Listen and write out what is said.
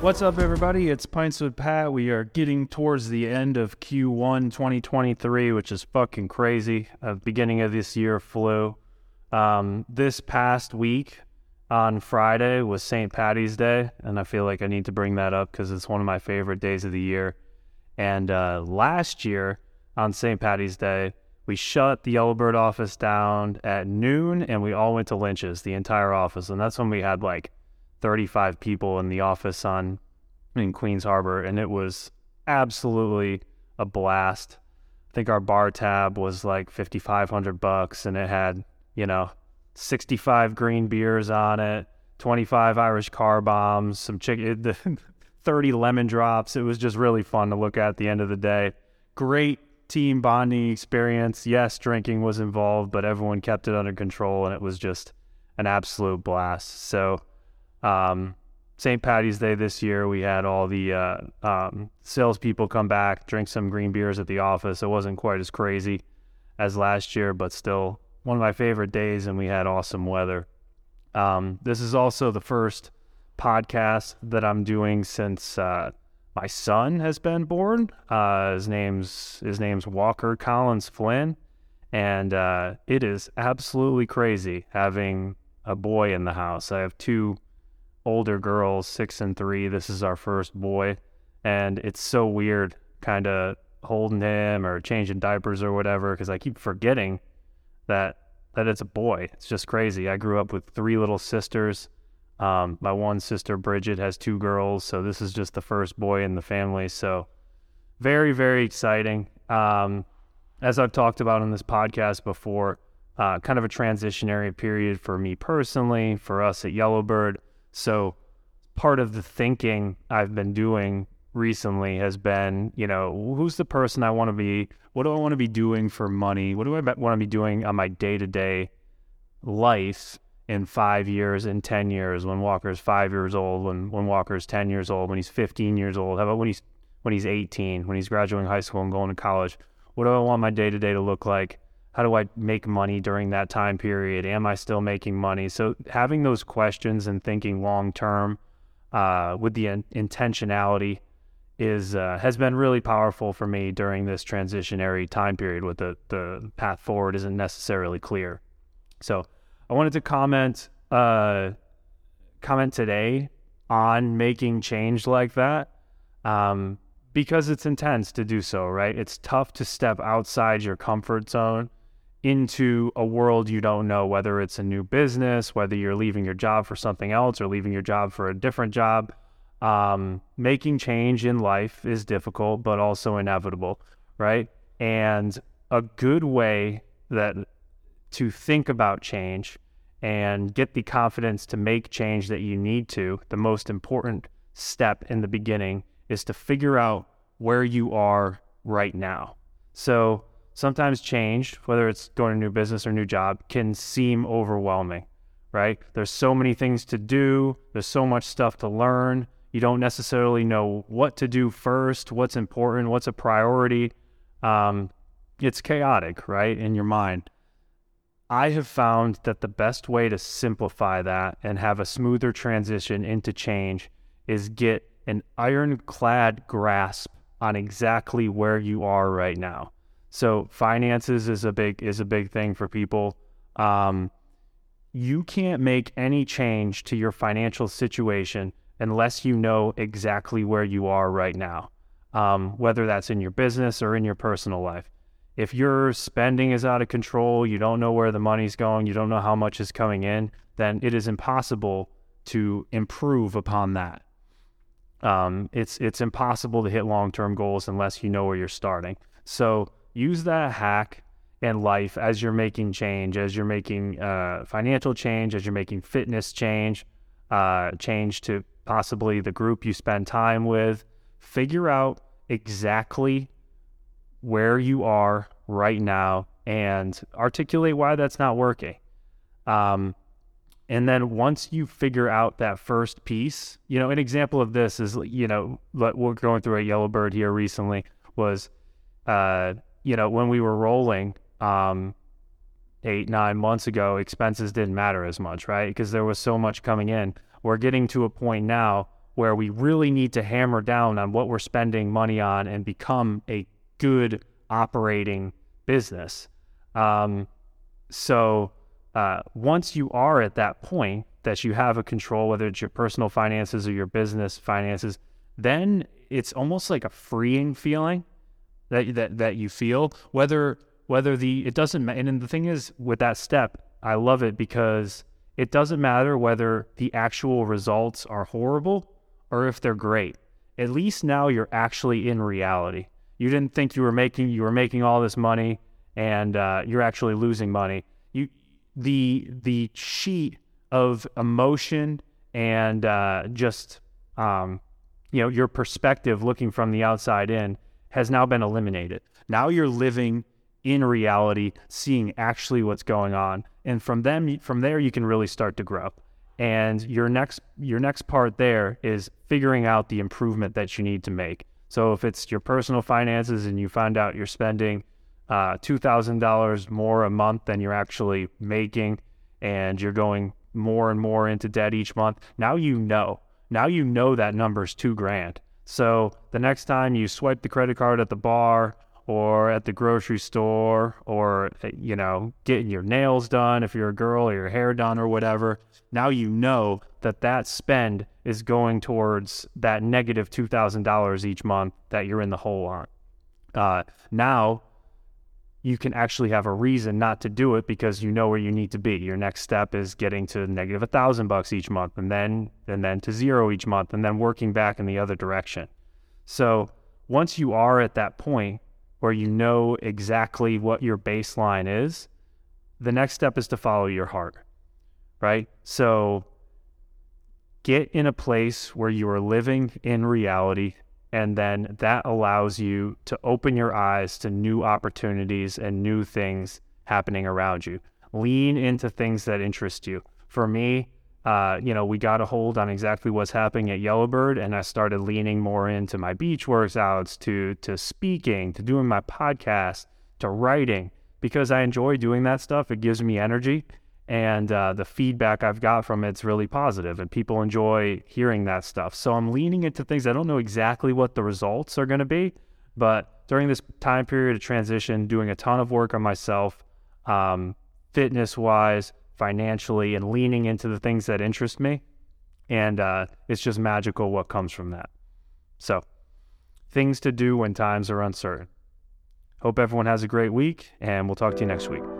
What's up, everybody? It's Pints with Pat. We are getting towards the end of Q1 2023, which is fucking crazy. The beginning of this year flew. Um, this past week on Friday was St. Patty's Day, and I feel like I need to bring that up because it's one of my favorite days of the year. And uh, last year on St. Patty's Day, we shut the Yellowbird office down at noon, and we all went to Lynch's, the entire office, and that's when we had like 35 people in the office on in Queens Harbor, and it was absolutely a blast. I think our bar tab was like 5,500 bucks, and it had you know 65 green beers on it, 25 Irish car bombs, some chicken, 30 lemon drops. It was just really fun to look at, at the end of the day. Great team bonding experience. Yes, drinking was involved, but everyone kept it under control, and it was just an absolute blast. So um, St. Patty's Day this year, we had all the uh, um, salespeople come back, drink some green beers at the office. It wasn't quite as crazy as last year, but still one of my favorite days, and we had awesome weather. Um, this is also the first podcast that I'm doing since uh, my son has been born. Uh, his name's his name's Walker Collins Flynn, and uh, it is absolutely crazy having a boy in the house. I have two older girls, six and three. This is our first boy, and it's so weird, kind of holding him or changing diapers or whatever, because I keep forgetting that that it's a boy. It's just crazy. I grew up with three little sisters. Um, my one sister Bridget has two girls, so this is just the first boy in the family. So very, very exciting. Um, as I've talked about on this podcast before, uh, kind of a transitionary period for me personally, for us at Yellowbird. So part of the thinking I've been doing recently has been, you know, who's the person I want to be? What do I want to be doing for money? What do I want to be doing on my day to day life in five years, in 10 years, when Walker's five years old, when, when Walker's 10 years old, when he's 15 years old? How about when he's, when he's 18, when he's graduating high school and going to college? What do I want my day to day to look like? How do I make money during that time period? Am I still making money? So having those questions and thinking long term uh, with the in- intentionality is uh, has been really powerful for me during this transitionary time period. With the the path forward isn't necessarily clear. So I wanted to comment uh, comment today on making change like that. Um, because it's intense to do so, right? It's tough to step outside your comfort zone into a world you don't know, whether it's a new business, whether you're leaving your job for something else or leaving your job for a different job. Um, making change in life is difficult, but also inevitable, right? And a good way that to think about change and get the confidence to make change that you need to, the most important step in the beginning is to figure out where you are right now. So sometimes change, whether it's going to a new business or new job, can seem overwhelming, right? There's so many things to do, there's so much stuff to learn. You don't necessarily know what to do first, what's important, what's a priority. Um, it's chaotic, right, in your mind. I have found that the best way to simplify that and have a smoother transition into change is get an ironclad grasp on exactly where you are right now. So finances is a big is a big thing for people. Um, you can't make any change to your financial situation unless you know exactly where you are right now, um, whether that's in your business or in your personal life. If your spending is out of control, you don't know where the money's going, you don't know how much is coming in, then it is impossible to improve upon that. Um, it's it's impossible to hit long term goals unless you know where you're starting. So use that hack in life as you're making change, as you're making uh, financial change, as you're making fitness change, uh, change to possibly the group you spend time with. Figure out exactly where you are right now and articulate why that's not working. Um, and then once you figure out that first piece, you know, an example of this is, you know, what we're going through a Yellowbird here recently was uh, you know, when we were rolling um, eight, nine months ago, expenses didn't matter as much, right? Because there was so much coming in. We're getting to a point now where we really need to hammer down on what we're spending money on and become a good operating business. Um, so uh, once you are at that point that you have a control, whether it's your personal finances or your business finances, then it's almost like a freeing feeling that that that you feel. Whether whether the it doesn't matter and the thing is with that step, I love it because it doesn't matter whether the actual results are horrible or if they're great. At least now you're actually in reality. You didn't think you were making you were making all this money and uh, you're actually losing money. You the the sheet of emotion and uh, just um, you know your perspective looking from the outside in has now been eliminated. Now you're living in reality, seeing actually what's going on, and from them, from there, you can really start to grow. And your next, your next part there is figuring out the improvement that you need to make. So if it's your personal finances and you find out you're spending uh, two thousand dollars more a month than you're actually making, and you're going more and more into debt each month, now you know. Now you know that number's two grand. So the next time you swipe the credit card at the bar or at the grocery store or you know getting your nails done if you're a girl or your hair done or whatever now you know that that spend is going towards that negative $2000 each month that you're in the hole on. Uh, now you can actually have a reason not to do it because you know where you need to be. Your next step is getting to negative a thousand bucks each month and then and then to zero each month and then working back in the other direction. So once you are at that point where you know exactly what your baseline is, the next step is to follow your heart. Right? So get in a place where you are living in reality and then that allows you to open your eyes to new opportunities and new things happening around you. Lean into things that interest you. For me, uh, you know, we got a hold on exactly what's happening at Yellowbird, and I started leaning more into my beach workouts, to to speaking, to doing my podcast, to writing, because I enjoy doing that stuff. It gives me energy, and uh, the feedback I've got from it's really positive, and people enjoy hearing that stuff. So I'm leaning into things. I don't know exactly what the results are going to be, but during this time period of transition, doing a ton of work on myself, um, fitness wise, financially, and leaning into the things that interest me, and uh, it's just magical what comes from that. So, things to do when times are uncertain. Hope everyone has a great week, and we'll talk to you next week.